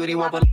booty wobble.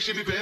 She be begging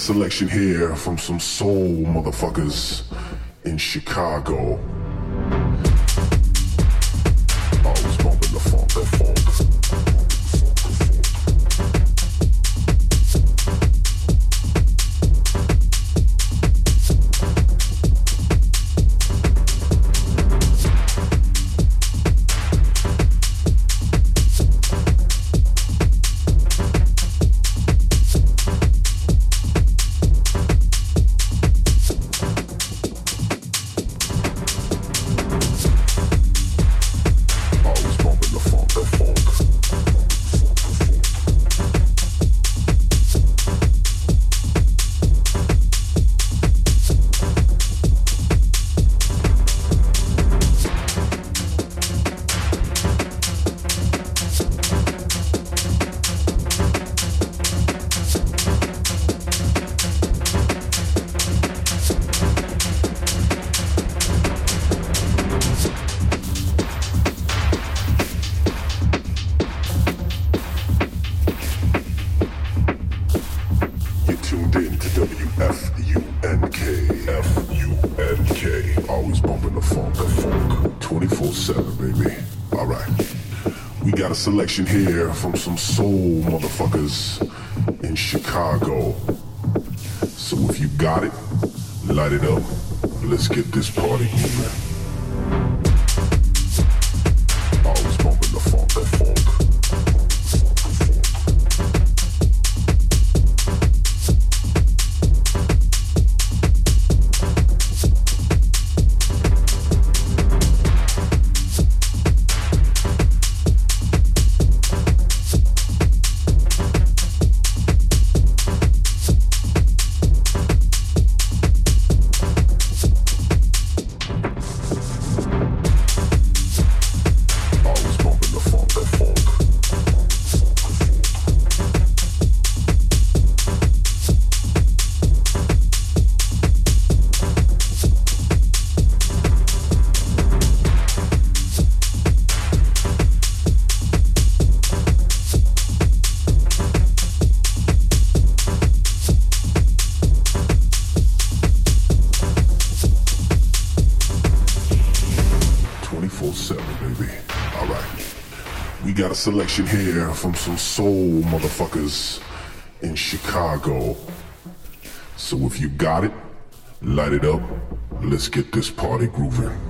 selection here from some soul motherfuckers in Chicago. Selection here from some soul motherfuckers in Chicago. So if you got it, light it up. Let's get this party moving. Selection here from some soul motherfuckers in Chicago. So if you got it, light it up. Let's get this party grooving.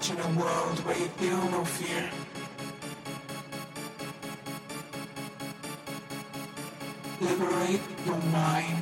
Imagine a world where you feel no fear. Liberate your mind.